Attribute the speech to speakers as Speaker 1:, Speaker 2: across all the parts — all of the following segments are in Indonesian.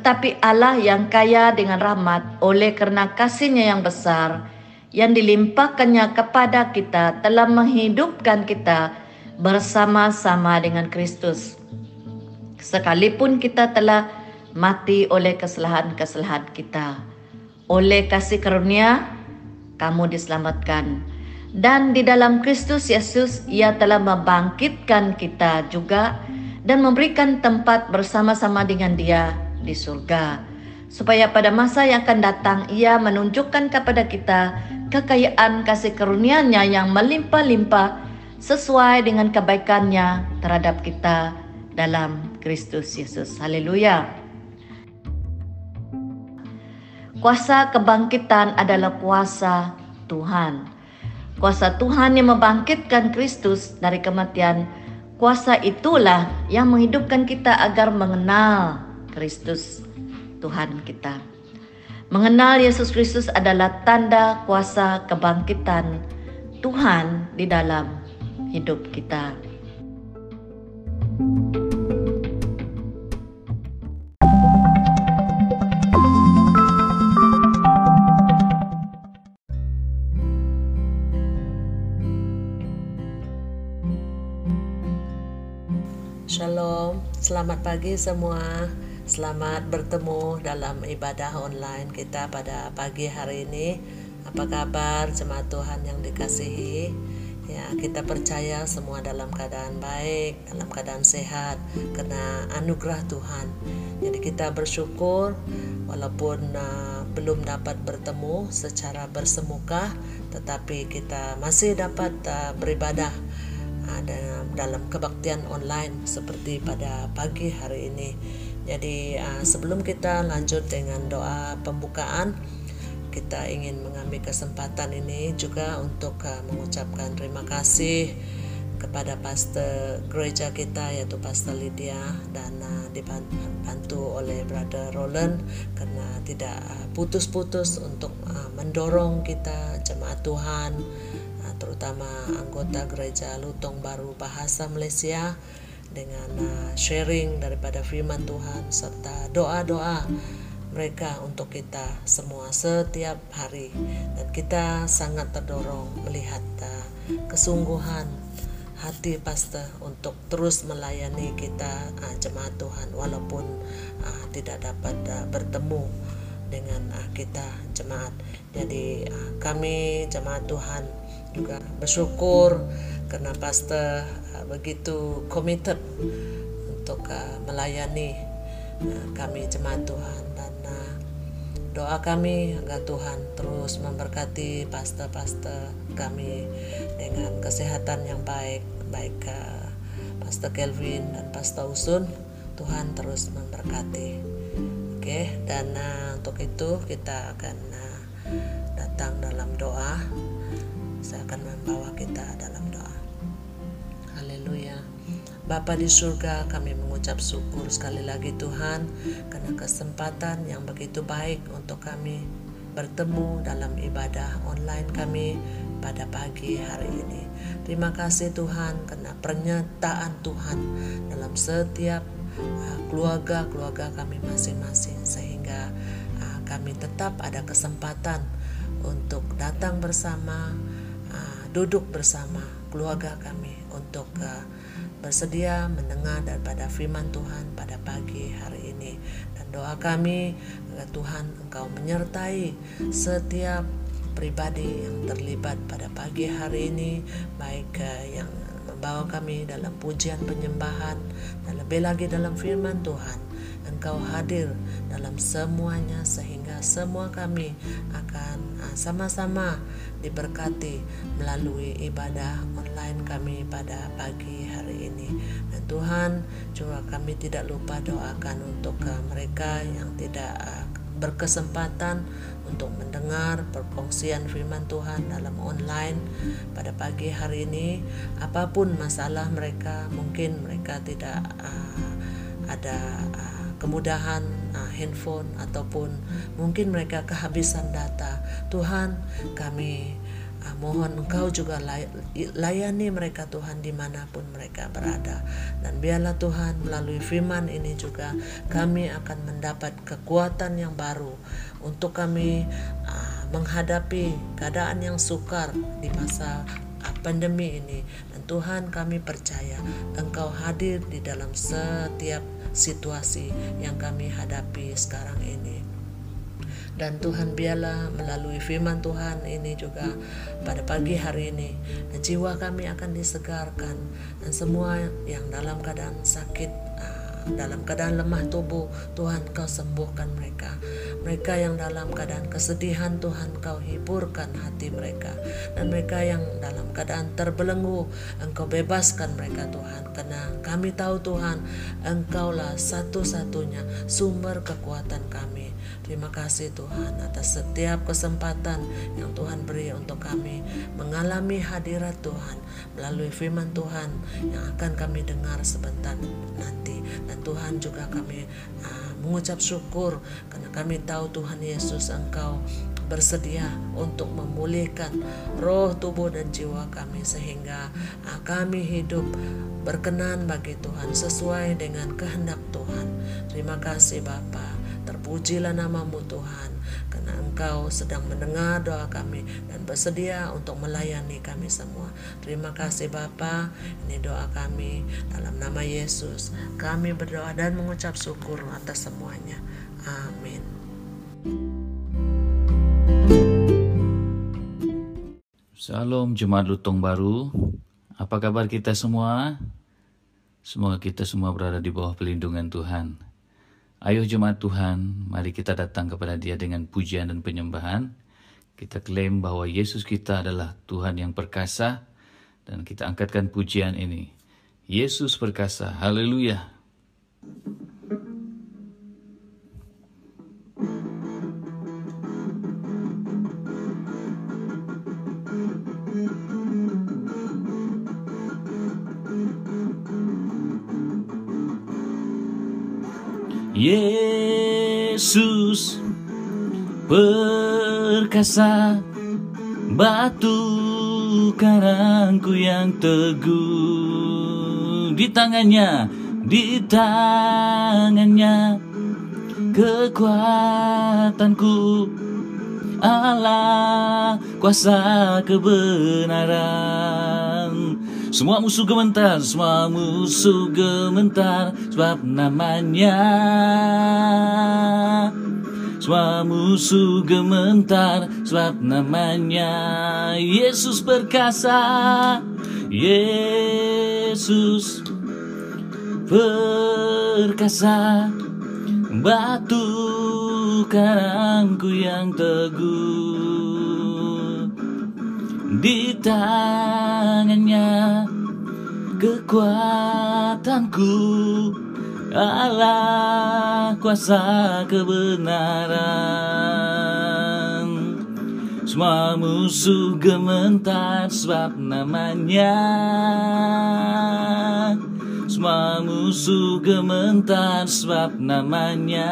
Speaker 1: Tetapi Allah yang kaya dengan rahmat oleh karena kasihnya yang besar yang dilimpahkannya kepada kita telah menghidupkan kita bersama-sama dengan Kristus. Sekalipun kita telah mati oleh kesalahan-kesalahan kita. Oleh kasih karunia, kamu diselamatkan. Dan di dalam Kristus Yesus, ia telah membangkitkan kita juga dan memberikan tempat bersama-sama dengan dia di surga. Supaya pada masa yang akan datang ia menunjukkan kepada kita kekayaan kasih karunia-Nya yang melimpah-limpah sesuai dengan kebaikannya terhadap kita dalam Kristus Yesus. Haleluya. Kuasa kebangkitan adalah kuasa Tuhan. Kuasa Tuhan yang membangkitkan Kristus dari kematian. Kuasa itulah yang menghidupkan kita agar mengenal Kristus Tuhan kita. Mengenal Yesus Kristus adalah tanda kuasa kebangkitan Tuhan di dalam hidup kita.
Speaker 2: Shalom, selamat pagi semua. Selamat bertemu dalam ibadah online kita pada pagi hari ini. Apa kabar jemaat Tuhan yang dikasihi? Ya, kita percaya semua dalam keadaan baik, dalam keadaan sehat karena anugerah Tuhan. Jadi kita bersyukur walaupun uh, belum dapat bertemu secara bersemuka, tetapi kita masih dapat uh, beribadah uh, dalam kebaktian online seperti pada pagi hari ini. Jadi uh, sebelum kita lanjut dengan doa pembukaan, kita ingin mengambil kesempatan ini juga untuk uh, mengucapkan terima kasih kepada pastor gereja kita yaitu pastor Lydia dan uh, dibantu oleh brother Roland karena tidak putus-putus untuk mendorong kita jemaat Tuhan uh, terutama anggota gereja Lutong Baru Bahasa Malaysia dengan uh, sharing daripada firman Tuhan serta doa-doa mereka untuk kita semua setiap hari dan kita sangat terdorong melihat uh, kesungguhan hati pastor untuk terus melayani kita uh, jemaat Tuhan walaupun tidak dapat bertemu dengan kita jemaat. Jadi kami jemaat Tuhan juga bersyukur karena pastor uh, begitu committed untuk uh, melayani uh, kami jemaat Tuhan. Dan uh, doa kami agar Tuhan terus memberkati pastor-pastor kami dengan kesehatan yang baik baik uh, pastor Kelvin dan pastor Usun. Tuhan terus memberkati. Oke okay? dan uh, untuk itu kita akan uh, datang dalam doa. Saya akan membawa kita dalam doa Haleluya. Bapa di surga, kami mengucap syukur sekali lagi Tuhan karena kesempatan yang begitu baik untuk kami bertemu dalam ibadah online kami pada pagi hari ini. Terima kasih Tuhan karena pernyataan Tuhan dalam setiap uh, keluarga-keluarga kami masing-masing sehingga uh, kami tetap ada kesempatan untuk datang bersama, uh, duduk bersama keluarga kami untuk uh, bersedia mendengar daripada firman Tuhan pada pagi hari ini. Dan doa kami agar Tuhan Engkau menyertai setiap pribadi yang terlibat pada pagi hari ini baik uh, yang membawa kami dalam pujian penyembahan dan lebih lagi dalam firman Tuhan. Engkau hadir dalam semuanya sehingga semua kami akan uh, sama-sama diberkati melalui ibadah online kami pada pagi hari ini. Dan Tuhan juga kami tidak lupa doakan untuk uh, mereka yang tidak uh, berkesempatan untuk mendengar perkongsian firman Tuhan dalam online pada pagi hari ini apa pun masalah mereka mungkin mereka tidak uh, ada uh, kemudahan uh, handphone ataupun mungkin mereka kehabisan data. Tuhan kami uh, mohon Engkau juga layani mereka Tuhan di mana pun mereka berada. Dan biarlah Tuhan melalui firman ini juga kami akan mendapat kekuatan yang baru untuk kami uh, menghadapi keadaan yang sukar di masa pandemi ini. Dan Tuhan kami percaya Engkau hadir di dalam setiap situasi yang kami hadapi sekarang ini. Dan Tuhan biarlah melalui firman Tuhan ini juga pada pagi hari ini jiwa kami akan disegarkan dan semua yang dalam keadaan sakit ah, dalam keadaan lemah tubuh Tuhan kau sembuhkan mereka. Mereka yang dalam keadaan kesedihan Tuhan kau hiburkan hati mereka. Dan mereka yang dalam keadaan terbelenggu engkau bebaskan mereka Tuhan. Karena kami tahu Tuhan engkaulah satu-satunya sumber kekuatan kami Terima kasih Tuhan atas setiap kesempatan yang Tuhan beri untuk kami mengalami hadirat Tuhan melalui firman Tuhan yang akan kami dengar sebentar nanti. Dan Tuhan juga kami uh, mengucap syukur karena kami tahu Tuhan Yesus Engkau bersedia untuk memulihkan roh, tubuh, dan jiwa kami sehingga uh, kami hidup berkenan bagi Tuhan sesuai dengan kehendak Tuhan. Terima kasih Bapak. Terpujilah namamu Tuhan, karena Engkau sedang mendengar doa kami dan bersedia untuk melayani kami semua. Terima kasih Bapa, ini doa kami dalam nama Yesus. Kami berdoa dan mengucap syukur atas semuanya. Amin.
Speaker 3: Salam Jemaat Lutong Baru. Apa kabar kita semua? Semoga kita semua berada di bawah pelindungan Tuhan. Ayo jemaat Tuhan, mari kita datang kepada dia dengan pujian dan penyembahan. Kita klaim bahwa Yesus kita adalah Tuhan yang perkasa dan kita angkatkan pujian ini. Yesus perkasa, haleluya. Yesus perkasa batu karangku yang teguh. Di tangannya di tangannya kekuatanku. Allah kuasa kebenaran semua musuh gementar, semua musuh gementar Sebab namanya. Semua musuh gementar Sebab namanya. Yesus perkasa. Yesus perkasa. Batu karangku yang teguh di tangannya kekuatanku Allah kuasa kebenaran. Semua musuh gementar sebab namanya. Semua musuh gementar sebab namanya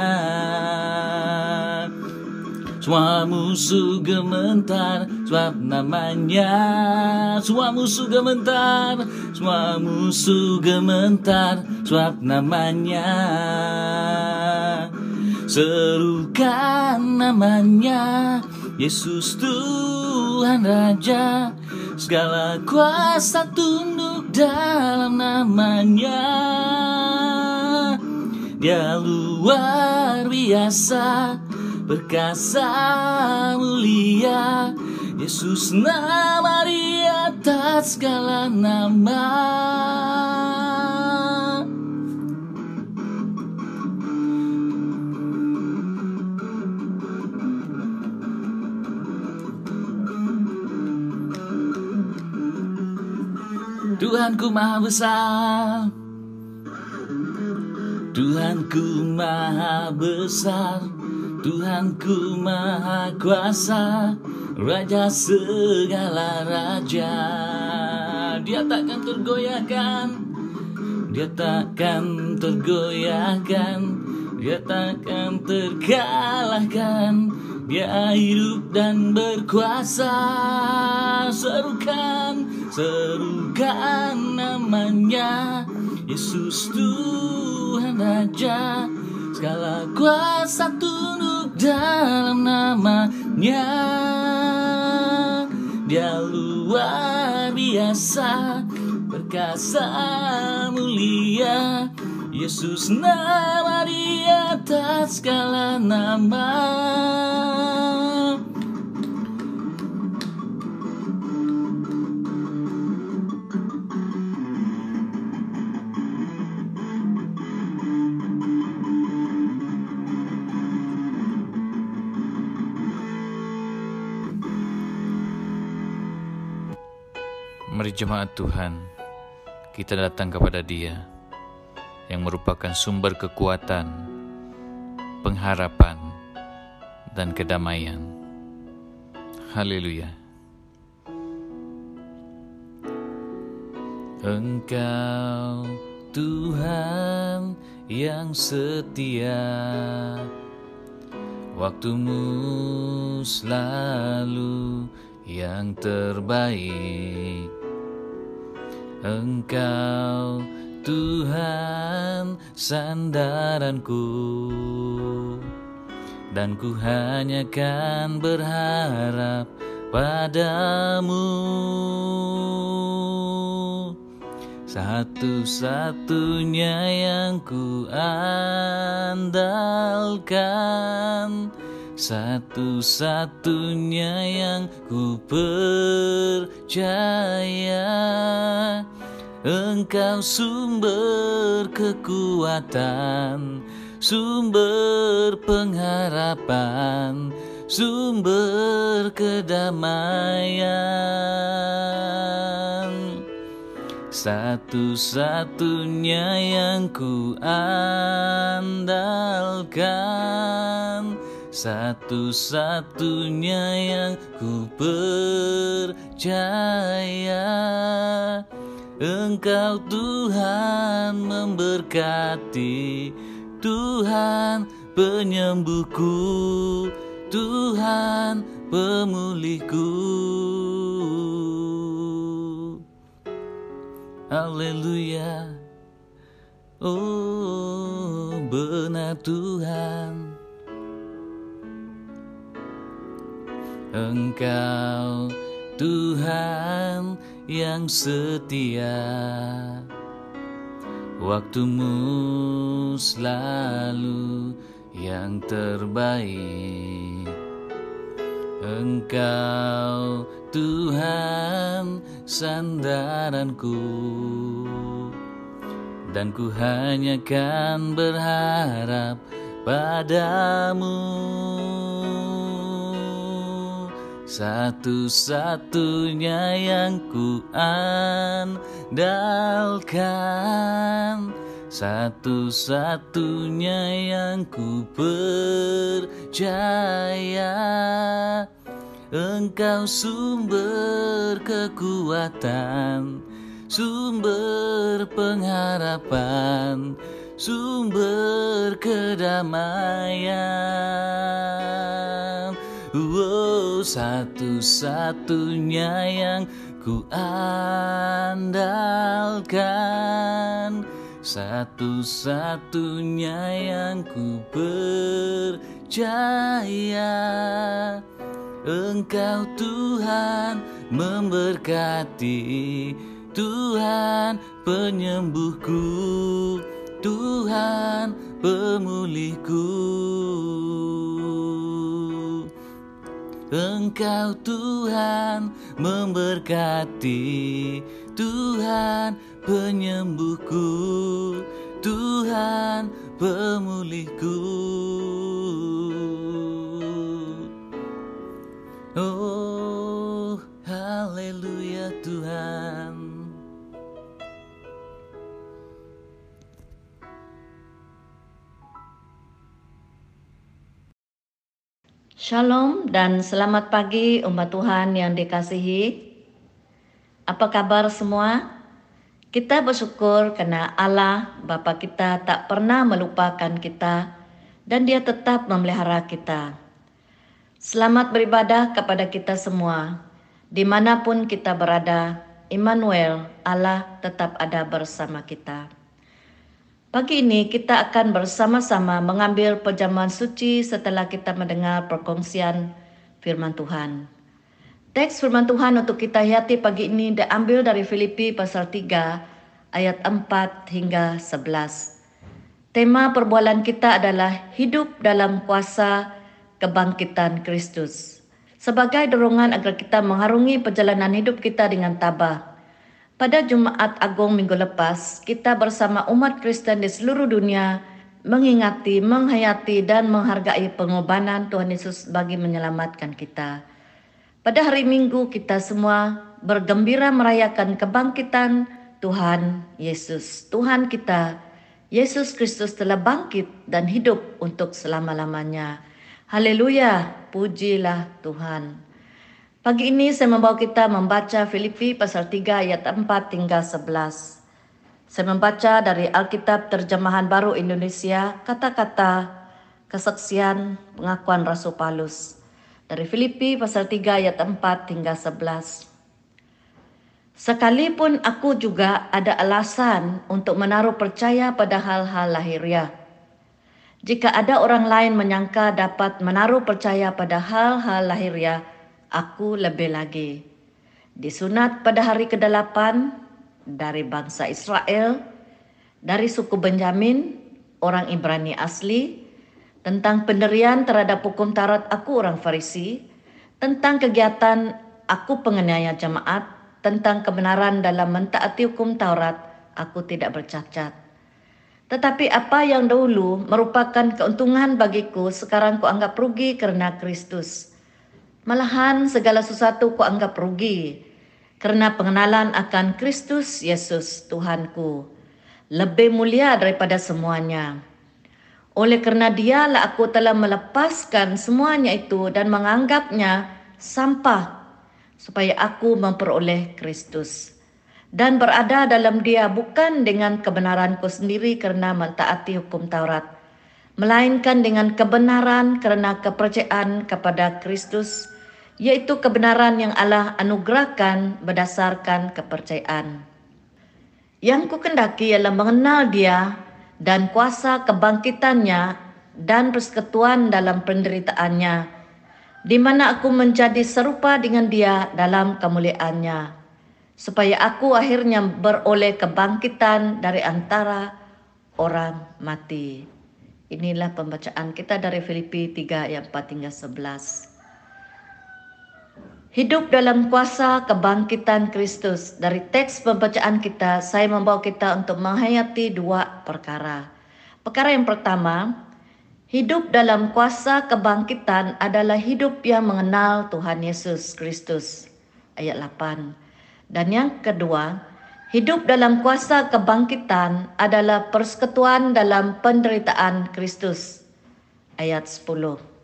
Speaker 3: semua musuh gementar sebab namanya. Semua musuh gementar Semua musuh gementar sebab namanya. Serukan namanya Yesus Tuhan Raja. Segala kuasa tunduk dalam namanya. Dia luar biasa perkasa mulia. Yesus nama di atas segala nama. Tuhanku maha besar. Tuhanku maha besar Tuhanku Maha Kuasa Raja segala raja. Dia takkan tergoyahkan Dia takkan tergoyahkan Dia takkan terkalahkan. Dia hidup dan berkuasa Serukan, serukan namanya Yesus Tuhan Raja Segala kuasa tunduk dalam namanya. Dia luar biasa Perkasa mulia. Yesus nama di atas segala nama Mari jemaat Tuhan, kita datang kepada Dia yang merupakan sumber kekuatan, pengharapan, dan kedamaian. Haleluya. Engkau Tuhan yang setia Waktumu selalu yang terbaik Engkau Tuhan sandaranku. Dan ku hanya kan berharap padamu. Satu-satunya yang ku andalkan Satu-satunya yang ku percaya Engkau sumber kekuatan Sumber pengharapan Sumber kedamaian. Satu-satunya yang ku andalkan Satu-satunya yang ku percaya. Engkau Tuhan memberkati Tuhan penyembuhku Tuhan pemulihku. Haleluya. Oh benar Tuhan Engkau Tuhan yang setia. Waktumu selalu yang terbaik. Engkau Tuhan sandaranku. Dan ku hanya kan berharap padamu Satu-satunya yang ku andalkan. Satu-satunya yang ku percaya Engkau sumber kekuatan Sumber pengharapan Sumber kedamaian Wow, satu-satunya yang ku andalkan. Satu-satunya yang ku percaya. Engkau Tuhan memberkati. Tuhan penyembuhku. Tuhan pemulihku Engkau Tuhan memberkati Tuhan penyembuhku Tuhan pemulihku. Oh haleluya Tuhan
Speaker 1: Shalom dan selamat pagi umat Tuhan yang dikasihi. Apa kabar semua? Kita bersyukur karena Allah Bapa kita tak pernah melupakan kita dan dia tetap memelihara kita. Selamat beribadah kepada kita semua. Di mana pun kita berada, Immanuel, Allah tetap ada bersama kita. Pagi ini kita akan bersama-sama mengambil perjamuan suci setelah kita mendengar perkongsian firman Tuhan. Teks firman Tuhan untuk kita hayati pagi ini diambil dari Filipi pasal 3 ayat 4 hingga 11. Tema perbualan kita adalah hidup dalam kuasa kebangkitan Kristus. Sebagai dorongan agar kita mengharungi perjalanan hidup kita dengan tabah. Pada Jumat Agung minggu lepas, kita bersama umat Kristen di seluruh dunia mengingati, menghayati, dan menghargai pengorbanan Tuhan Yesus bagi menyelamatkan kita. Pada hari Minggu, kita semua bergembira merayakan kebangkitan Tuhan Yesus. Tuhan kita, Yesus Kristus telah bangkit dan hidup untuk selama-lamanya. Haleluya, pujilah Tuhan. Pagi ini saya membawa kita membaca Filipi pasal 3 ayat 4 hingga 11. Saya membaca dari Alkitab Terjemahan Baru Indonesia kata-kata kesaksian pengakuan Rasul Paulus dari Filipi pasal 3 ayat 4 hingga 11. Sekalipun aku juga ada alasan untuk menaruh percaya pada hal-hal lahiriah jika ada orang lain menyangka dapat menaruh percaya pada hal-hal lahiriah, aku lebih lagi. Disunat pada hari ke-8 dari bangsa Israel, dari suku Benjamin, orang Ibrani asli, tentang penderian terhadap hukum Taurat aku orang Farisi, tentang kegiatan aku penganiaya jemaat, tentang kebenaran dalam mentaati hukum Taurat, aku tidak bercacat tetapi apa yang dahulu merupakan keuntungan bagiku, sekarang ku anggap rugi karena Kristus. Malahan segala sesuatu ku anggap rugi karena pengenalan akan Kristus Yesus Tuhanku. Lebih mulia daripada semuanya. Oleh karena dialah aku telah melepaskan semuanya itu dan menganggapnya sampah supaya aku memperoleh Kristus dan berada dalam dia bukan dengan kebenaranku sendiri kerana mentaati hukum Taurat, melainkan dengan kebenaran kerana kepercayaan kepada Kristus, yaitu kebenaran yang Allah anugerahkan berdasarkan kepercayaan. Yang kukendaki ialah mengenal dia dan kuasa kebangkitannya dan persekutuan dalam penderitaannya, di mana aku menjadi serupa dengan dia dalam kemuliaannya supaya aku akhirnya beroleh kebangkitan dari antara orang mati. Inilah pembacaan kita dari Filipi 3 ayat 4 hingga 11. Hidup dalam kuasa kebangkitan Kristus. Dari teks pembacaan kita, saya membawa kita untuk menghayati dua perkara. Perkara yang pertama, hidup dalam kuasa kebangkitan adalah hidup yang mengenal Tuhan Yesus Kristus. Ayat 8. Dan yang kedua, hidup dalam kuasa kebangkitan adalah persekutuan dalam penderitaan Kristus. Ayat 10.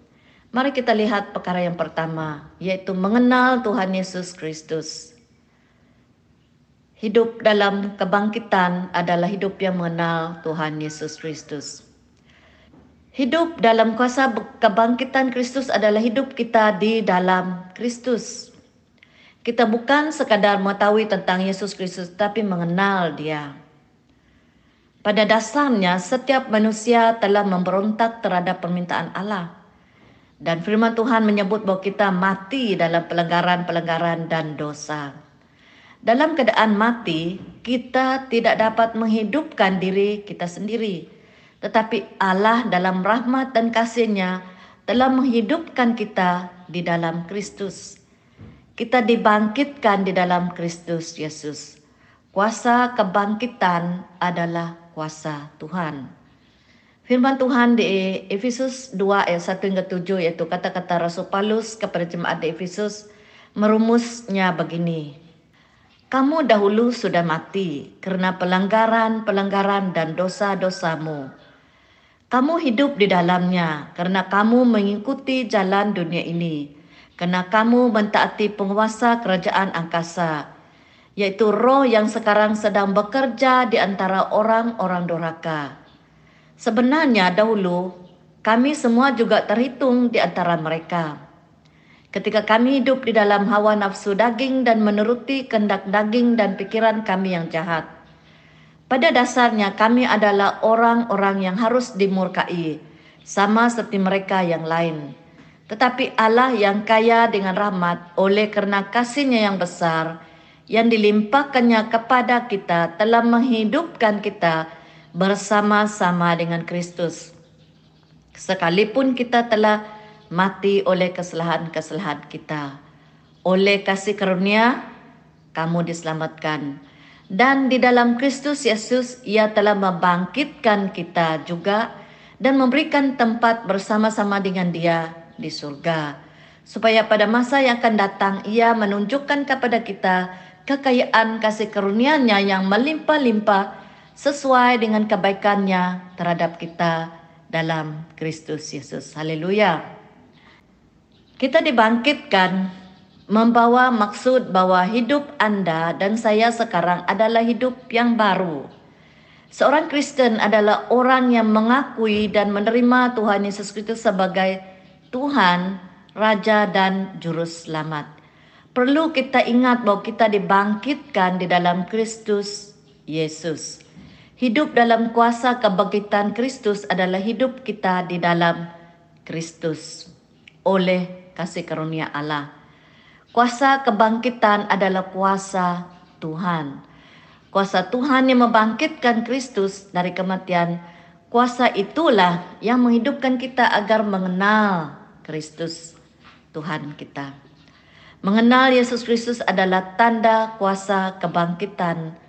Speaker 1: Mari kita lihat perkara yang pertama, yaitu mengenal Tuhan Yesus Kristus. Hidup dalam kebangkitan adalah hidup yang mengenal Tuhan Yesus Kristus. Hidup dalam kuasa kebangkitan Kristus adalah hidup kita di dalam Kristus. Kita bukan sekadar mengetahui tentang Yesus Kristus, tapi mengenal Dia. Pada dasarnya, setiap manusia telah memberontak terhadap permintaan Allah. Dan firman Tuhan menyebut bahwa kita mati dalam pelanggaran-pelanggaran dan dosa. Dalam keadaan mati, kita tidak dapat menghidupkan diri kita sendiri. Tetapi Allah dalam rahmat dan kasihnya telah menghidupkan kita di dalam Kristus. Kita dibangkitkan di dalam Kristus Yesus. Kuasa kebangkitan adalah kuasa Tuhan. Firman Tuhan di Efesus 2 ayat 1 hingga 7 yaitu kata-kata Rasul Paulus kepada jemaat di Efesus merumusnya begini. Kamu dahulu sudah mati karena pelanggaran-pelanggaran dan dosa-dosamu. Kamu hidup di dalamnya karena kamu mengikuti jalan dunia ini Kena kamu mentaati penguasa kerajaan angkasa, yaitu roh yang sekarang sedang bekerja di antara orang-orang doraka. Sebenarnya dahulu kami semua juga terhitung di antara mereka. Ketika kami hidup di dalam hawa nafsu daging dan menuruti kehendak daging dan pikiran kami yang jahat. Pada dasarnya kami adalah orang-orang yang harus dimurkai, sama seperti mereka yang lain. Tetapi Allah yang kaya dengan rahmat oleh karena kasihnya yang besar, yang dilimpahkannya kepada kita telah menghidupkan kita bersama-sama dengan Kristus. Sekalipun kita telah mati oleh kesalahan-kesalahan kita. Oleh kasih karunia, kamu diselamatkan. Dan di dalam Kristus Yesus, ia telah membangkitkan kita juga dan memberikan tempat bersama-sama dengan dia di surga. Supaya pada masa yang akan datang, ia menunjukkan kepada kita kekayaan kasih karunia-Nya yang melimpah-limpah sesuai dengan kebaikannya terhadap kita dalam Kristus Yesus. Haleluya. Kita dibangkitkan membawa maksud bahwa hidup Anda dan saya sekarang adalah hidup yang baru. Seorang Kristen adalah orang yang mengakui dan menerima Tuhan Yesus Kristus sebagai Tuhan, Raja dan Juru Selamat. Perlu kita ingat bahwa kita dibangkitkan di dalam Kristus Yesus. Hidup dalam kuasa kebangkitan Kristus adalah hidup kita di dalam Kristus oleh kasih karunia Allah. Kuasa kebangkitan adalah kuasa Tuhan. Kuasa Tuhan yang membangkitkan Kristus dari kematian. Kuasa itulah yang menghidupkan kita agar mengenal Kristus Tuhan kita. Mengenal Yesus Kristus adalah tanda kuasa kebangkitan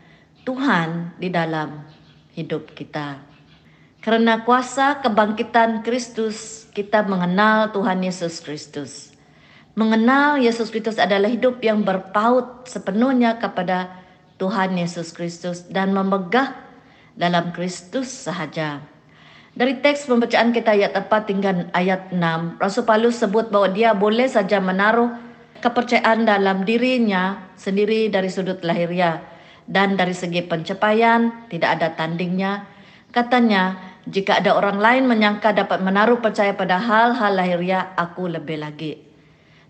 Speaker 1: Tuhan di dalam hidup kita. Karena kuasa kebangkitan Kristus kita mengenal Tuhan Yesus Kristus. Mengenal Yesus Kristus adalah hidup yang berpaut sepenuhnya kepada Tuhan Yesus Kristus dan memegah dalam Kristus sahaja. Dari teks pembacaan kita ayat 4 hingga ayat 6, Rasul Paulus sebut bahwa dia boleh saja menaruh kepercayaan dalam dirinya sendiri dari sudut lahiriah dan dari segi pencapaian tidak ada tandingnya. Katanya, jika ada orang lain menyangka dapat menaruh percaya pada hal-hal lahiriah, aku lebih lagi.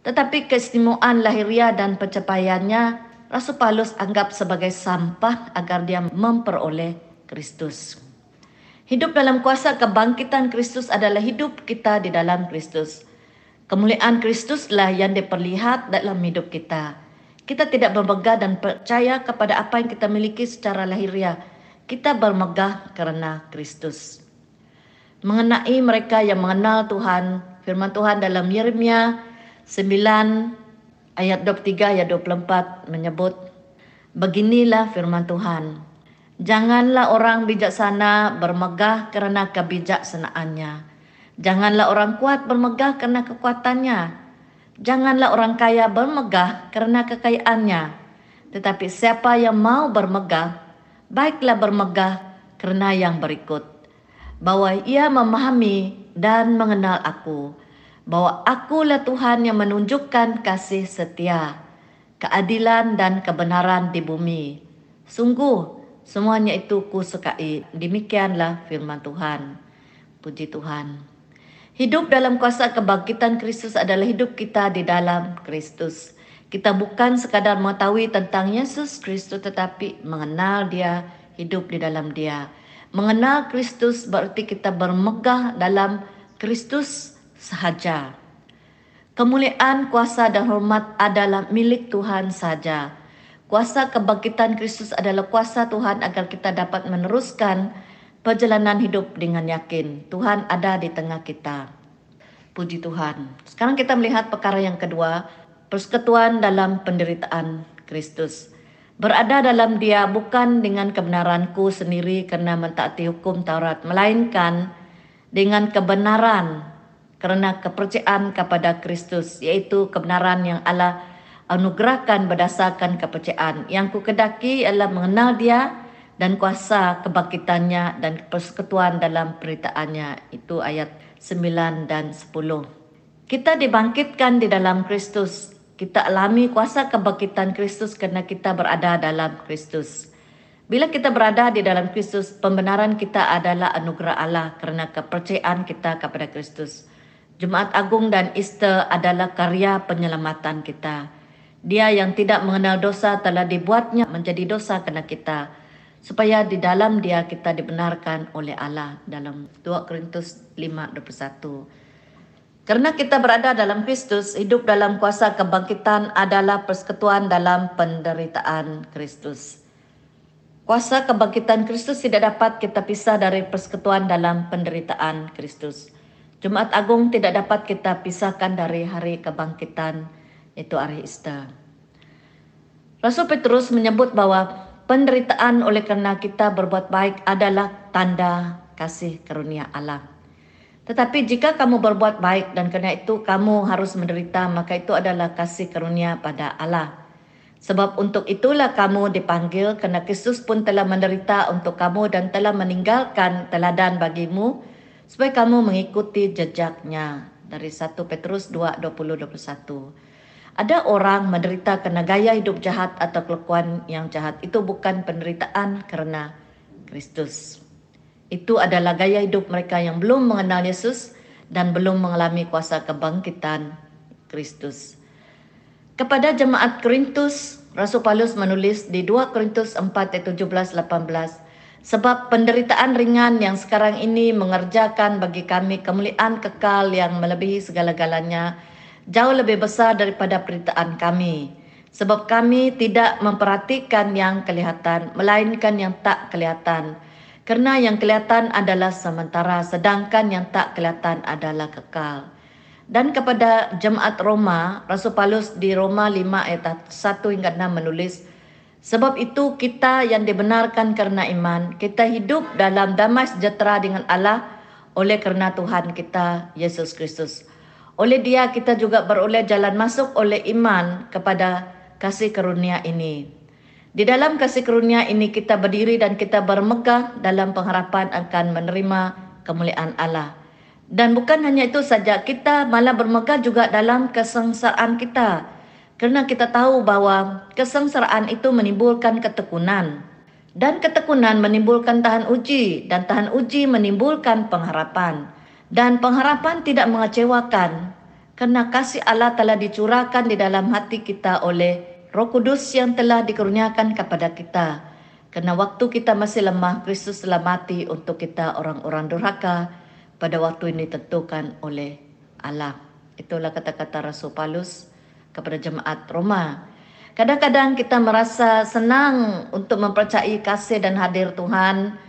Speaker 1: Tetapi keistimewaan lahiriah dan pencapaiannya, Rasul Paulus anggap sebagai sampah agar dia memperoleh Kristus. Hidup dalam kuasa kebangkitan Kristus adalah hidup kita di dalam Kristus. Kemuliaan Kristuslah yang diperlihat dalam hidup kita. Kita tidak bermegah dan percaya kepada apa yang kita miliki secara lahiriah. Kita bermegah karena Kristus mengenai mereka yang mengenal Tuhan. Firman Tuhan dalam Yeremia 9 ayat 23 ayat 24 menyebut Beginilah firman Tuhan. Janganlah orang bijaksana bermegah karena kebijaksanaannya. Janganlah orang kuat bermegah karena kekuatannya. Janganlah orang kaya bermegah karena kekayaannya. Tetapi siapa yang mau bermegah, baiklah bermegah karena yang berikut bahwa ia memahami dan mengenal aku, bahwa akulah Tuhan yang menunjukkan kasih setia, keadilan dan kebenaran di bumi. Sungguh, semuanya itu kusukai. Demikianlah firman Tuhan. Puji Tuhan. Hidup dalam kuasa kebangkitan Kristus adalah hidup kita di dalam Kristus. Kita bukan sekadar mengetahui tentang Yesus Kristus tetapi mengenal dia, hidup di dalam dia. Mengenal Kristus berarti kita bermegah dalam Kristus sahaja. Kemuliaan, kuasa dan hormat adalah milik Tuhan saja. Kuasa kebangkitan Kristus adalah kuasa Tuhan agar kita dapat meneruskan perjalanan hidup dengan yakin. Tuhan ada di tengah kita. Puji Tuhan. Sekarang kita melihat perkara yang kedua, persekutuan dalam penderitaan Kristus. Berada dalam dia bukan dengan kebenaranku sendiri karena mentaati hukum Taurat, melainkan dengan kebenaran karena kepercayaan kepada Kristus, yaitu kebenaran yang Allah anugerahkan berdasarkan kepercayaan. Yang ku kedaki adalah mengenal dia dan kuasa kebangkitannya dan persekutuan dalam peritaannya. Itu ayat 9 dan 10. Kita dibangkitkan di dalam Kristus kita alami kuasa kebangkitan Kristus karena kita berada dalam Kristus. Bila kita berada di dalam Kristus, pembenaran kita adalah anugerah Allah karena kepercayaan kita kepada Kristus. Jumat Agung dan Easter adalah karya penyelamatan kita. Dia yang tidak mengenal dosa telah dibuatnya menjadi dosa kena kita, supaya di dalam dia kita dibenarkan oleh Allah dalam 2 Korintus 5:21. Karena kita berada dalam Kristus, hidup dalam kuasa kebangkitan adalah persekutuan dalam penderitaan Kristus. Kuasa kebangkitan Kristus tidak dapat kita pisah dari persekutuan dalam penderitaan Kristus. Jumat Agung tidak dapat kita pisahkan dari hari kebangkitan, itu hari Easter. Rasul Petrus menyebut bahwa penderitaan oleh karena kita berbuat baik adalah tanda kasih karunia Allah. Tetapi jika kamu berbuat baik dan karena itu kamu harus menderita, maka itu adalah kasih karunia pada Allah. Sebab untuk itulah kamu dipanggil karena Kristus pun telah menderita untuk kamu dan telah meninggalkan teladan bagimu supaya kamu mengikuti jejaknya dari 1 Petrus 2 20 21. Ada orang menderita karena gaya hidup jahat atau kelakuan yang jahat. Itu bukan penderitaan karena Kristus. Itu adalah gaya hidup mereka yang belum mengenal Yesus dan belum mengalami kuasa kebangkitan Kristus. Kepada jemaat Korintus, Rasul Paulus menulis di 2 Korintus 4 ayat 17 18 Sebab penderitaan ringan yang sekarang ini mengerjakan bagi kami kemuliaan kekal yang melebihi segala-galanya jauh lebih besar daripada penderitaan kami. Sebab kami tidak memperhatikan yang kelihatan, melainkan yang tak kelihatan. Karena yang kelihatan adalah sementara, sedangkan yang tak kelihatan adalah kekal. Dan kepada jemaat Roma, Rasul Paulus di Roma 5 ayat 1 hingga 6 menulis, Sebab itu kita yang dibenarkan karena iman, kita hidup dalam damai sejahtera dengan Allah oleh karena Tuhan kita Yesus Kristus. Oleh dia kita juga beroleh jalan masuk oleh iman kepada kasih karunia ini. Di dalam kasih karunia ini kita berdiri dan kita bermegah dalam pengharapan akan menerima kemuliaan Allah. Dan bukan hanya itu saja, kita malah bermegah juga dalam kesengsaraan kita karena kita tahu bahwa kesengsaraan itu menimbulkan ketekunan. Dan ketekunan menimbulkan tahan uji. Dan tahan uji menimbulkan pengharapan. Dan pengharapan tidak mengecewakan. Karena kasih Allah telah dicurahkan di dalam hati kita oleh roh kudus yang telah dikurniakan kepada kita. Karena waktu kita masih lemah, Kristus telah mati untuk kita orang-orang durhaka pada waktu ini ditentukan oleh Allah. Itulah kata-kata Rasul Paulus kepada jemaat Roma. Kadang-kadang kita merasa senang untuk mempercayai kasih dan hadir Tuhan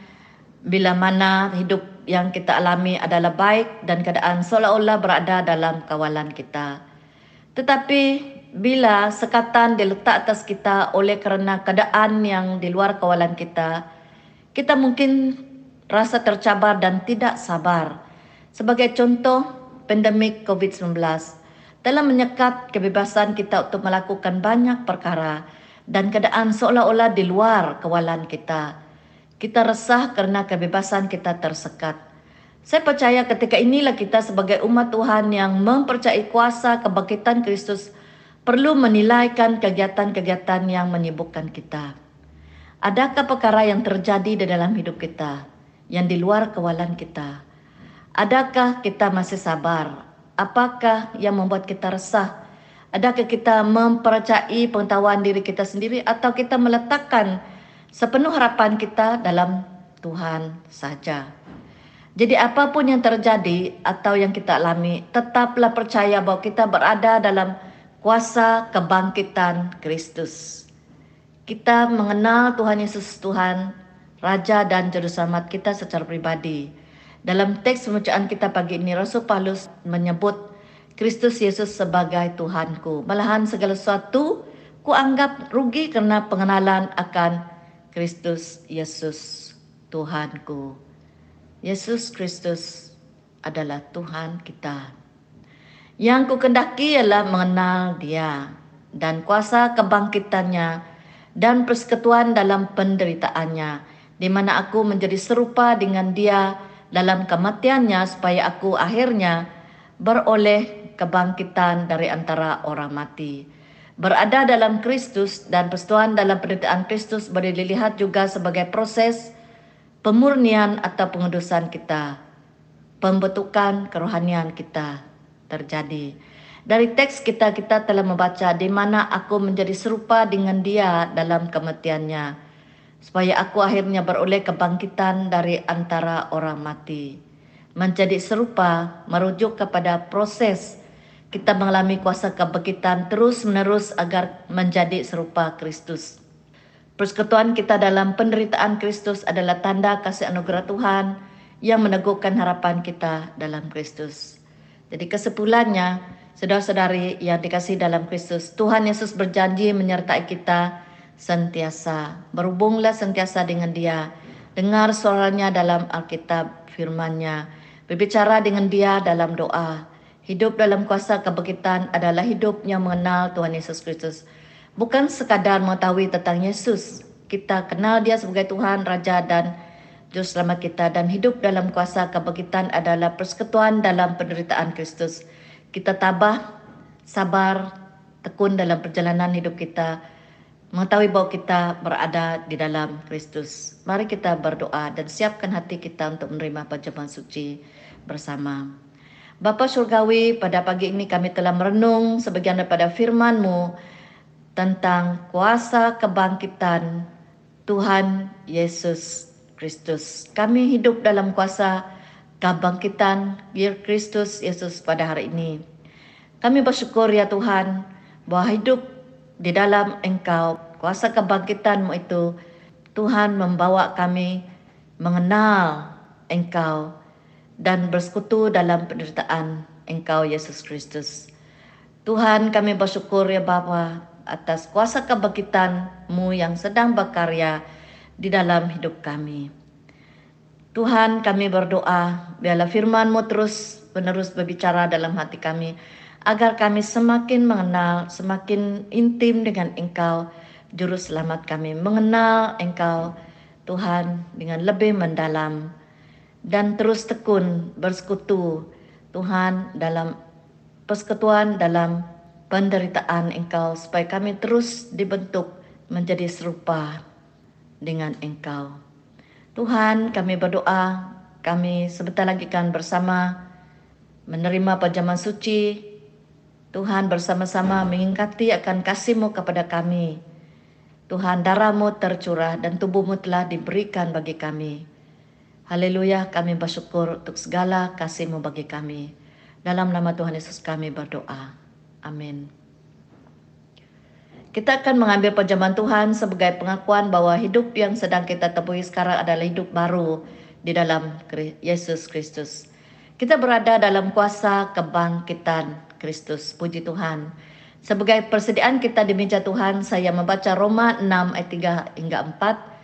Speaker 1: bila mana hidup yang kita alami adalah baik dan keadaan seolah-olah berada dalam kawalan kita. Tetapi bila sekatan diletak atas kita oleh kerana keadaan yang di luar kawalan kita, kita mungkin rasa tercabar dan tidak sabar. Sebagai contoh, pandemik COVID-19 telah menyekat kebebasan kita untuk melakukan banyak perkara dan keadaan seolah-olah di luar kawalan kita. Kita resah kerana kebebasan kita tersekat. Saya percaya ketika inilah kita sebagai umat Tuhan yang mempercayai kuasa kebangkitan Kristus perlu menilaikan kegiatan-kegiatan yang menyibukkan kita. Adakah perkara yang terjadi di dalam hidup kita yang di luar kawalan kita? Adakah kita masih sabar Apakah yang membuat kita resah? Adakah kita mempercayai pengetahuan diri kita sendiri atau kita meletakkan sepenuh harapan kita dalam Tuhan saja? Jadi apa pun yang terjadi atau yang kita alami, tetaplah percaya bahwa kita berada dalam kuasa kebangkitan Kristus. Kita mengenal Tuhan Yesus Tuhan, Raja dan Juru Selamat kita secara pribadi. Dalam teks pembacaan kita pagi ini, Rasul Paulus menyebut Kristus Yesus sebagai Tuhanku. Malahan segala sesuatu ku anggap rugi karena pengenalan akan Kristus Yesus Tuhanku. Yesus Kristus adalah Tuhan kita. Yang ku kendaki ialah mengenal dia dan kuasa kebangkitannya dan persekutuan dalam penderitaannya di mana aku menjadi serupa dengan dia dalam kematiannya supaya aku akhirnya beroleh kebangkitan dari antara orang mati. Berada dalam Kristus dan persetujuan dalam penderitaan Kristus boleh dilihat juga sebagai proses pemurnian atau pengudusan kita, pembentukan kerohanian kita. terjadi. Dari teks kita kita telah membaca di mana aku menjadi serupa dengan dia dalam kematiannya supaya aku akhirnya beroleh kebangkitan dari antara orang mati. Menjadi serupa merujuk kepada proses kita mengalami kuasa kebangkitan terus-menerus agar menjadi serupa Kristus. Persekutuan kita dalam penderitaan Kristus adalah tanda kasih anugerah Tuhan yang meneguhkan harapan kita dalam Kristus. Jadi kesimpulannya, saudara-saudari yang dikasih dalam Kristus, Tuhan Yesus berjanji menyertai kita sentiasa. Berhubunglah sentiasa dengan dia. Dengar suaranya dalam Alkitab firmannya. Berbicara dengan dia dalam doa. Hidup dalam kuasa kebangkitan adalah hidup yang mengenal Tuhan Yesus Kristus bukan sekadar mengetahui tentang Yesus. Kita kenal dia sebagai Tuhan, Raja dan Juru Selamat kita dan hidup dalam kuasa kebangkitan adalah persekutuan dalam penderitaan Kristus. Kita tabah, sabar, tekun dalam perjalanan hidup kita, mengetahui bahwa kita berada di dalam Kristus. Mari kita berdoa dan siapkan hati kita untuk menerima perjamuan suci bersama. Bapa Surgawi, pada pagi ini kami telah merenung sebagian daripada firman-Mu tentang kuasa kebangkitan Tuhan Yesus Kristus. Kami hidup dalam kuasa kebangkitan Kristus Yesus pada hari ini. Kami bersyukur ya Tuhan bahwa hidup di dalam Engkau, kuasa kebangkitanmu itu, Tuhan membawa kami mengenal Engkau dan bersekutu dalam penderitaan Engkau Yesus Kristus. Tuhan kami bersyukur ya Bapa atas kuasa kebangkitan-Mu yang sedang berkarya di dalam hidup kami. Tuhan kami berdoa, biarlah firman-Mu terus menerus berbicara dalam hati kami, agar kami semakin mengenal, semakin intim dengan Engkau, Juru Selamat kami, mengenal Engkau, Tuhan, dengan lebih mendalam, dan terus tekun bersekutu, Tuhan, dalam persekutuan dalam penderitaan Engkau supaya kami terus dibentuk menjadi serupa dengan Engkau. Tuhan, kami berdoa, kami sebentar lagi kan bersama menerima pajaman suci. Tuhan bersama-sama mengingkati akan kasih-Mu kepada kami. Tuhan, darah-Mu tercurah dan tubuh-Mu telah diberikan bagi kami. Haleluya, kami bersyukur untuk segala kasih-Mu bagi kami. Dalam nama Tuhan Yesus kami berdoa. Amin. Kita akan mengambil penjaman Tuhan sebagai pengakuan bahwa hidup yang sedang kita temui sekarang adalah hidup baru di dalam Yesus Kristus. Kita berada dalam kuasa kebangkitan Kristus. Puji Tuhan. Sebagai persediaan kita di meja Tuhan, saya membaca Roma 6 ayat 3 hingga 4.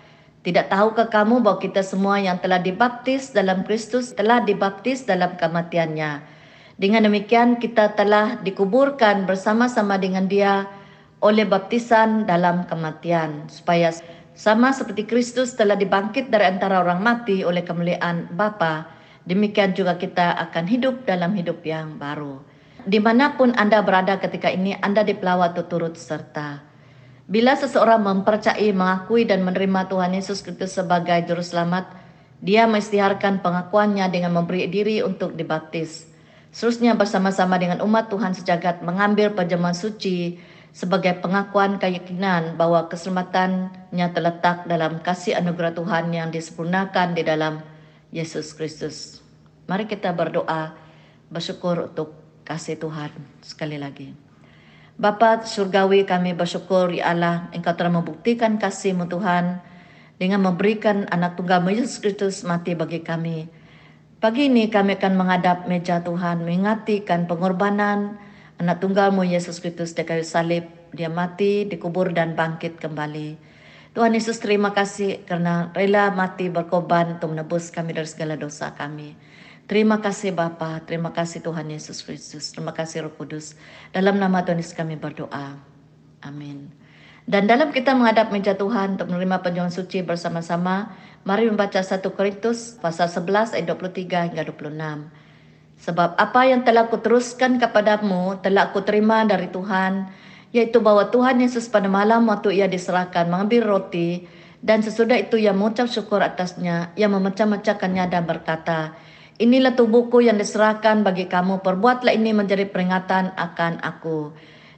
Speaker 1: Tidak tahukah kamu bahwa kita semua yang telah dibaptis dalam Kristus telah dibaptis dalam kematiannya? Dengan demikian kita telah dikuburkan bersama-sama dengan dia oleh baptisan dalam kematian supaya sama seperti Kristus telah dibangkit dari antara orang mati oleh kemuliaan Bapa, demikian juga kita akan hidup dalam hidup yang baru. Di mana pun Anda berada ketika ini, Anda dipelawat turut serta. Bila seseorang mempercayai, mengakui dan menerima Tuhan Yesus Kristus sebagai Juru Selamat, dia mengistiharkan pengakuannya dengan memberi diri untuk dibaptis. Seterusnya bersama-sama dengan umat Tuhan sejagat mengambil perjamuan suci sebagai pengakuan keyakinan bahwa keselamatannya terletak dalam kasih anugerah Tuhan yang disempurnakan di dalam Yesus Kristus. Mari kita berdoa, bersyukur untuk kasih Tuhan sekali lagi. Bapa surgawi kami bersyukur ya Allah Engkau telah membuktikan kasih-Mu Tuhan dengan memberikan anak tunggal Yesus Kristus mati bagi kami Pagi ini kami akan menghadap meja Tuhan, mengingatikan pengorbanan anak tunggalmu Yesus Kristus di kayu salib. Dia mati, dikubur dan bangkit kembali. Tuhan Yesus terima kasih karena rela mati berkorban untuk menebus kami dari segala dosa kami. Terima kasih Bapa, terima kasih Tuhan Yesus Kristus, terima kasih Roh Kudus. Dalam nama Tuhan Yesus kami berdoa. Amin. Dan dalam kita menghadap meja Tuhan untuk menerima penjualan suci bersama-sama, mari membaca 1 Korintus pasal 11 ayat 23 hingga 26. Sebab apa yang telah kuteruskan kepadamu telah aku terima dari Tuhan, yaitu bahwa Tuhan Yesus pada malam waktu ia diserahkan mengambil roti, dan sesudah itu ia mengucap syukur atasnya, ia memecah-mecahkannya dan berkata, Inilah tubuhku yang diserahkan bagi kamu. Perbuatlah ini menjadi peringatan akan aku.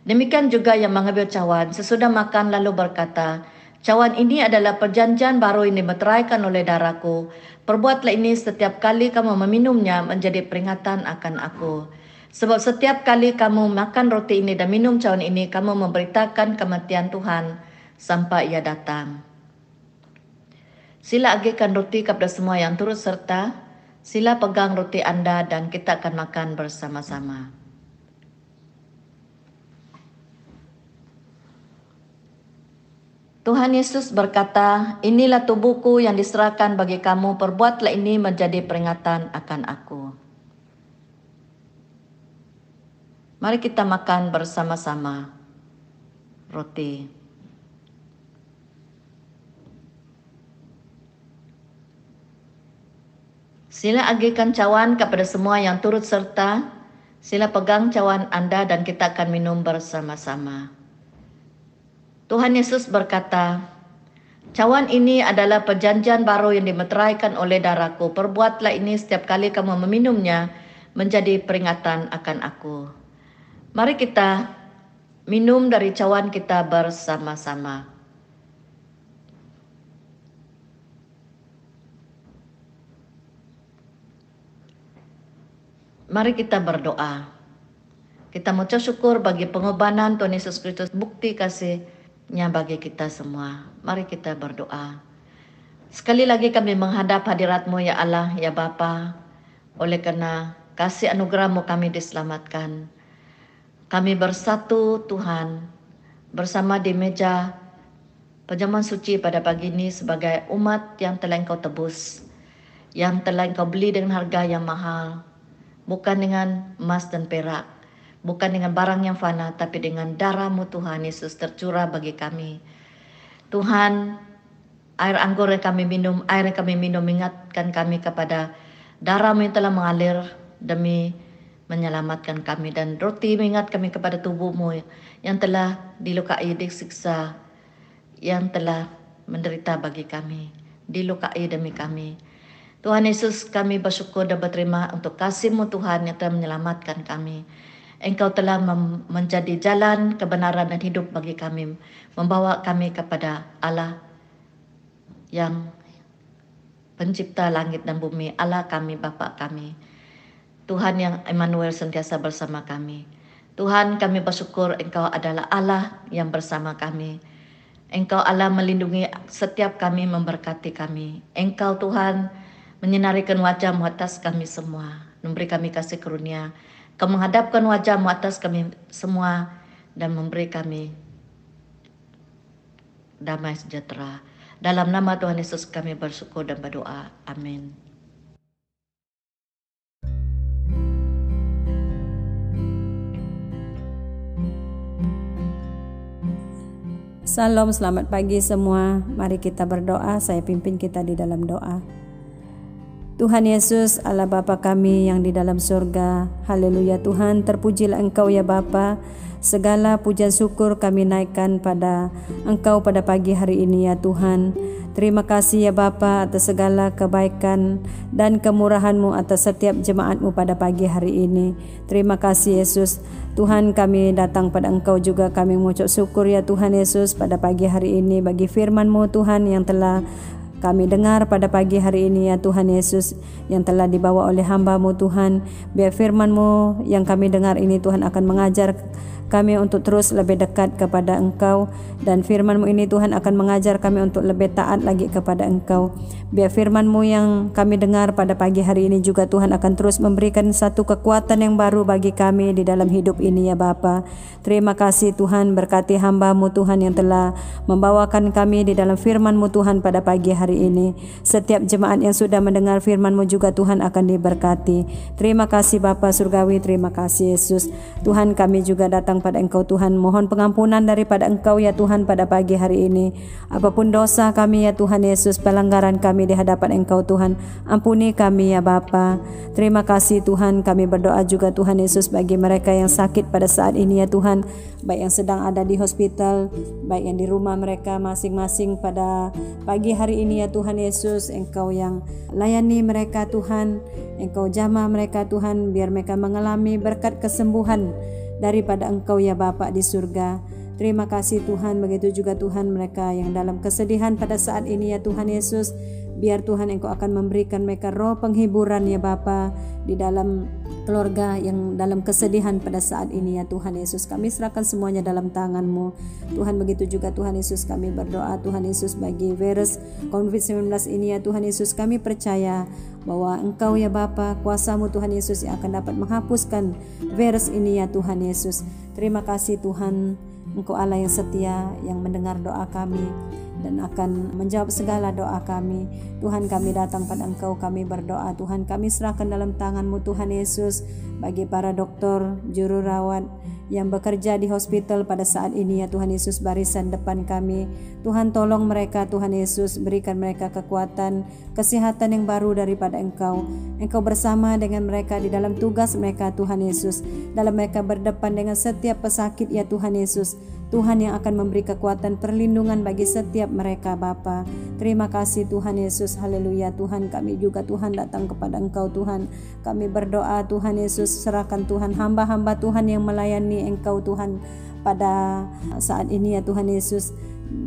Speaker 1: Demikian juga yang mengambil cawan. Sesudah makan lalu berkata, Cawan ini adalah perjanjian baru yang dimeteraikan oleh darahku. Perbuatlah ini setiap kali kamu meminumnya menjadi peringatan akan aku. Sebab setiap kali kamu makan roti ini dan minum cawan ini, kamu memberitakan kematian Tuhan sampai ia datang. Sila agihkan roti kepada semua yang turut serta. Sila pegang roti Anda dan kita akan makan bersama-sama. Tuhan Yesus berkata, Inilah tubuhku yang diserahkan bagi kamu, perbuatlah ini menjadi peringatan akan aku. Mari kita makan bersama-sama roti. Sila agihkan cawan kepada semua yang turut serta. Sila pegang cawan Anda dan kita akan minum bersama-sama. Tuhan Yesus berkata, Cawan ini adalah perjanjian baru yang dimeteraikan oleh darahku. Perbuatlah ini setiap kali kamu meminumnya menjadi peringatan akan aku. Mari kita minum dari cawan kita bersama-sama. Mari kita berdoa. Kita mengucap syukur bagi pengorbanan Tuhan Yesus Kristus, bukti kasihnya bagi kita semua. Mari kita berdoa. Sekali lagi kami menghadap hadiratmu ya Allah, ya Bapa. Oleh karena kasih anugerahmu kami diselamatkan. Kami bersatu Tuhan bersama di meja penjaman suci pada pagi ini sebagai umat yang telah engkau tebus. Yang telah engkau beli dengan harga yang mahal bukan dengan emas dan perak, bukan dengan barang yang fana, tapi dengan darahmu Tuhan Yesus tercurah bagi kami. Tuhan, air anggur yang kami minum, air yang kami minum mengingatkan kami kepada darahmu yang telah mengalir demi menyelamatkan kami dan roti mengingat kami kepada tubuhmu yang telah dilukai, disiksa, yang telah menderita bagi kami, dilukai demi kami. Tuhan Yesus kami bersyukur dan berterima untuk kasih-Mu Tuhan yang telah menyelamatkan kami. Engkau telah menjadi jalan kebenaran dan hidup bagi kami. Membawa kami kepada Allah yang pencipta langit dan bumi. Allah kami, Bapa kami. Tuhan yang Emmanuel sentiasa bersama kami. Tuhan kami bersyukur Engkau adalah Allah yang bersama kami. Engkau Allah melindungi setiap kami, memberkati kami. Engkau Tuhan menyinarikan wajahmu atas kami semua, memberi kami kasih karunia, kau menghadapkan wajahmu atas kami semua, dan memberi kami damai sejahtera. Dalam nama Tuhan Yesus kami bersyukur dan berdoa. Amin.
Speaker 4: Salam, selamat pagi semua. Mari kita berdoa. Saya pimpin kita di dalam doa. Tuhan Yesus, Allah Bapa kami yang di dalam surga. Haleluya Tuhan, terpujilah Engkau ya Bapa. Segala pujian syukur kami naikkan pada Engkau pada pagi hari ini ya Tuhan. Terima kasih ya Bapa atas segala kebaikan dan kemurahan-Mu atas setiap jemaat-Mu pada pagi hari ini. Terima kasih Yesus. Tuhan kami datang pada Engkau juga kami mengucap syukur ya Tuhan Yesus pada pagi hari ini bagi firman-Mu Tuhan yang telah kami dengar pada pagi hari ini ya Tuhan Yesus yang telah dibawa oleh hambamu Tuhan. Biar firmanmu yang kami dengar ini Tuhan akan mengajar kami untuk terus lebih dekat kepada Engkau dan firman-Mu ini Tuhan akan mengajar kami untuk lebih taat lagi kepada Engkau. Biar firman-Mu yang kami dengar pada pagi hari ini juga Tuhan akan terus memberikan satu kekuatan yang baru bagi kami di dalam hidup ini ya Bapa. Terima kasih Tuhan berkati hamba-Mu Tuhan yang telah membawakan kami di dalam firman-Mu Tuhan pada pagi hari ini. Setiap jemaat yang sudah mendengar firman-Mu juga Tuhan akan diberkati. Terima kasih Bapa Surgawi, terima kasih Yesus. Tuhan kami juga datang pada Engkau Tuhan. Mohon pengampunan daripada Engkau ya Tuhan pada pagi hari ini. Apa pun dosa kami ya Tuhan Yesus, pelanggaran kami di hadapan Engkau Tuhan. Ampuni kami ya Bapa. Terima kasih Tuhan. Kami berdoa juga Tuhan Yesus bagi mereka yang sakit pada saat ini ya Tuhan. Baik yang sedang ada di hospital, baik yang di rumah mereka masing-masing pada pagi hari ini ya Tuhan Yesus Engkau yang layani mereka Tuhan Engkau jamah mereka Tuhan biar mereka mengalami berkat kesembuhan daripada Engkau ya Bapa di surga. Terima kasih Tuhan. Begitu juga Tuhan mereka yang dalam kesedihan pada saat ini ya Tuhan Yesus biar Tuhan Engkau akan memberikan mereka roh penghiburan ya Bapa di dalam keluarga yang dalam kesedihan pada saat ini ya Tuhan Yesus. Kami serahkan semuanya dalam tangan-Mu. Tuhan begitu juga Tuhan Yesus kami berdoa. Tuhan Yesus bagi virus COVID-19 ini ya Tuhan Yesus kami percaya bahwa Engkau ya Bapa kuasamu Tuhan Yesus yang akan dapat menghapuskan virus ini ya Tuhan Yesus. Terima kasih Tuhan Engkau Allah yang setia yang mendengar doa kami dan akan menjawab segala doa kami. Tuhan kami datang pada Engkau, kami berdoa. Tuhan kami serahkan dalam tangan-Mu Tuhan Yesus bagi para dokter, juru rawat yang bekerja di hospital pada saat ini ya Tuhan Yesus barisan depan kami. Tuhan tolong mereka Tuhan Yesus berikan mereka kekuatan, kesehatan yang baru daripada Engkau. Engkau bersama dengan mereka di dalam tugas mereka Tuhan Yesus. Dalam mereka berdepan dengan setiap pesakit ya Tuhan Yesus. Tuhan yang akan memberi kekuatan perlindungan bagi setiap mereka Bapa. Terima kasih Tuhan Yesus. Haleluya Tuhan kami juga Tuhan datang kepada Engkau Tuhan. Kami berdoa Tuhan Yesus serahkan Tuhan hamba-hamba Tuhan yang melayani Engkau Tuhan pada saat ini ya Tuhan Yesus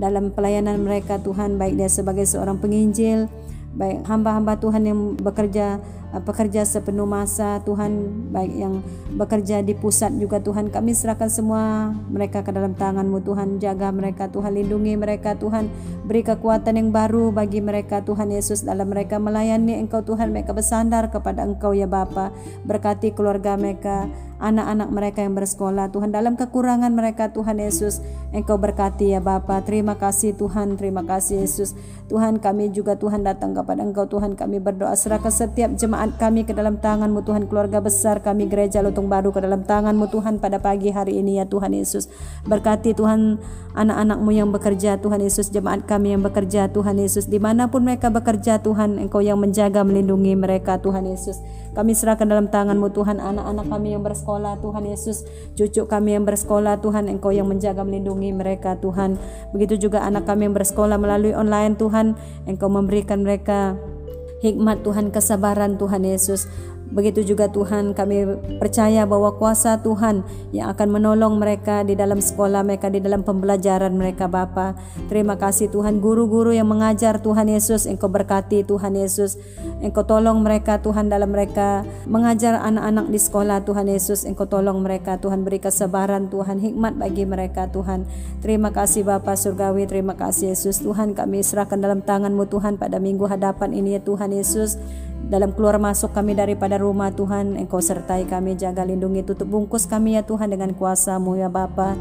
Speaker 4: dalam pelayanan mereka Tuhan baik dia sebagai seorang penginjil baik hamba-hamba Tuhan yang bekerja uh, pekerja sepenuh masa Tuhan baik yang bekerja di pusat juga Tuhan. Kami serahkan semua mereka ke dalam tangan-Mu Tuhan. Jaga mereka Tuhan. Lindungi mereka Tuhan beri kekuatan yang baru bagi mereka Tuhan Yesus dalam mereka melayani Engkau. Tuhan mereka bersandar kepada Engkau ya Bapa. Berkati keluarga mereka anak-anak mereka yang bersekolah. Tuhan dalam kekurangan mereka Tuhan Yesus Engkau berkati ya Bapa. Terima kasih Tuhan. Terima kasih Yesus. Tuhan kami juga Tuhan datang kepada Engkau. Tuhan kami berdoa. Serahkan setiap jemaat kami ke dalam tanganmu Tuhan. Keluarga besar kami gereja Lutung Baru ke dalam tanganmu Tuhan pada pagi hari ini ya Tuhan Yesus. Berkati Tuhan anak-anakmu yang bekerja Tuhan Yesus. Jemaat kami yang bekerja Tuhan Yesus di mana pun mereka bekerja Tuhan Engkau yang menjaga melindungi mereka Tuhan Yesus kami serahkan dalam tanganmu Tuhan anak-anak kami yang bersekolah Tuhan Yesus. Cucu kami yang bersekolah Tuhan Engkau yang menjaga melindungi mereka Tuhan. Begitu juga anak kami yang bersekolah melalui online Tuhan. Engkau memberikan mereka hikmat Tuhan, kesabaran Tuhan Yesus. Begitu juga Tuhan kami percaya bahwa kuasa Tuhan yang akan menolong mereka di dalam sekolah mereka di dalam pembelajaran mereka Bapa. Terima kasih Tuhan guru-guru yang mengajar Tuhan Yesus Engkau berkati Tuhan Yesus. Engkau tolong mereka Tuhan dalam mereka mengajar anak-anak di sekolah Tuhan Yesus. Engkau tolong mereka Tuhan beri kesabaran Tuhan hikmat bagi mereka Tuhan. Terima kasih Bapa surgawi, terima kasih Yesus. Tuhan kami serahkan dalam tanganmu Tuhan pada minggu hadapan ini ya Tuhan Yesus dalam keluar masuk kami daripada rumah Tuhan Engkau sertai kami jaga lindungi tutup bungkus kami ya Tuhan dengan kuasamu ya Bapa.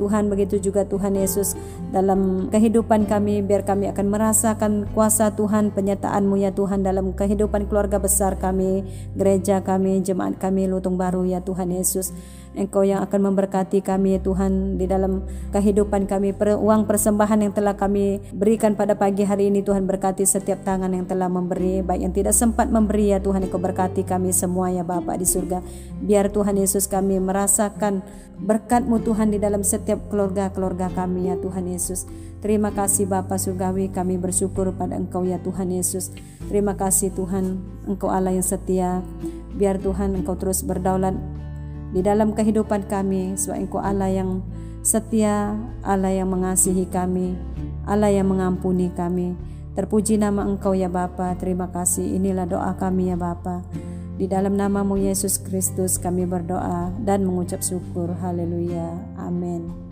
Speaker 4: Tuhan begitu juga Tuhan Yesus dalam kehidupan kami biar kami akan merasakan kuasa Tuhan penyertaan-Mu ya Tuhan dalam kehidupan keluarga besar kami gereja kami jemaat kami lutung baru ya Tuhan Yesus Engkau yang akan memberkati kami ya Tuhan di dalam kehidupan kami. Uang persembahan yang telah kami berikan pada pagi hari ini Tuhan berkati setiap tangan yang telah memberi. Baik yang tidak sempat memberi ya Tuhan Engkau berkati kami semua ya Bapa di surga. Biar Tuhan Yesus kami merasakan berkat-Mu Tuhan di dalam setiap keluarga-keluarga kami ya Tuhan Yesus. Terima kasih Bapa Surgawi kami bersyukur pada Engkau ya Tuhan Yesus. Terima kasih Tuhan Engkau Allah yang setia. Biar Tuhan Engkau terus berdaulat di dalam kehidupan kami sebab engkau Allah yang setia Allah yang mengasihi kami Allah yang mengampuni kami. Terpuji nama engkau ya Bapa. Terima kasih. Inilah doa kami ya Bapa. Di dalam namamu Yesus Kristus kami berdoa dan mengucap syukur. Haleluya. Amin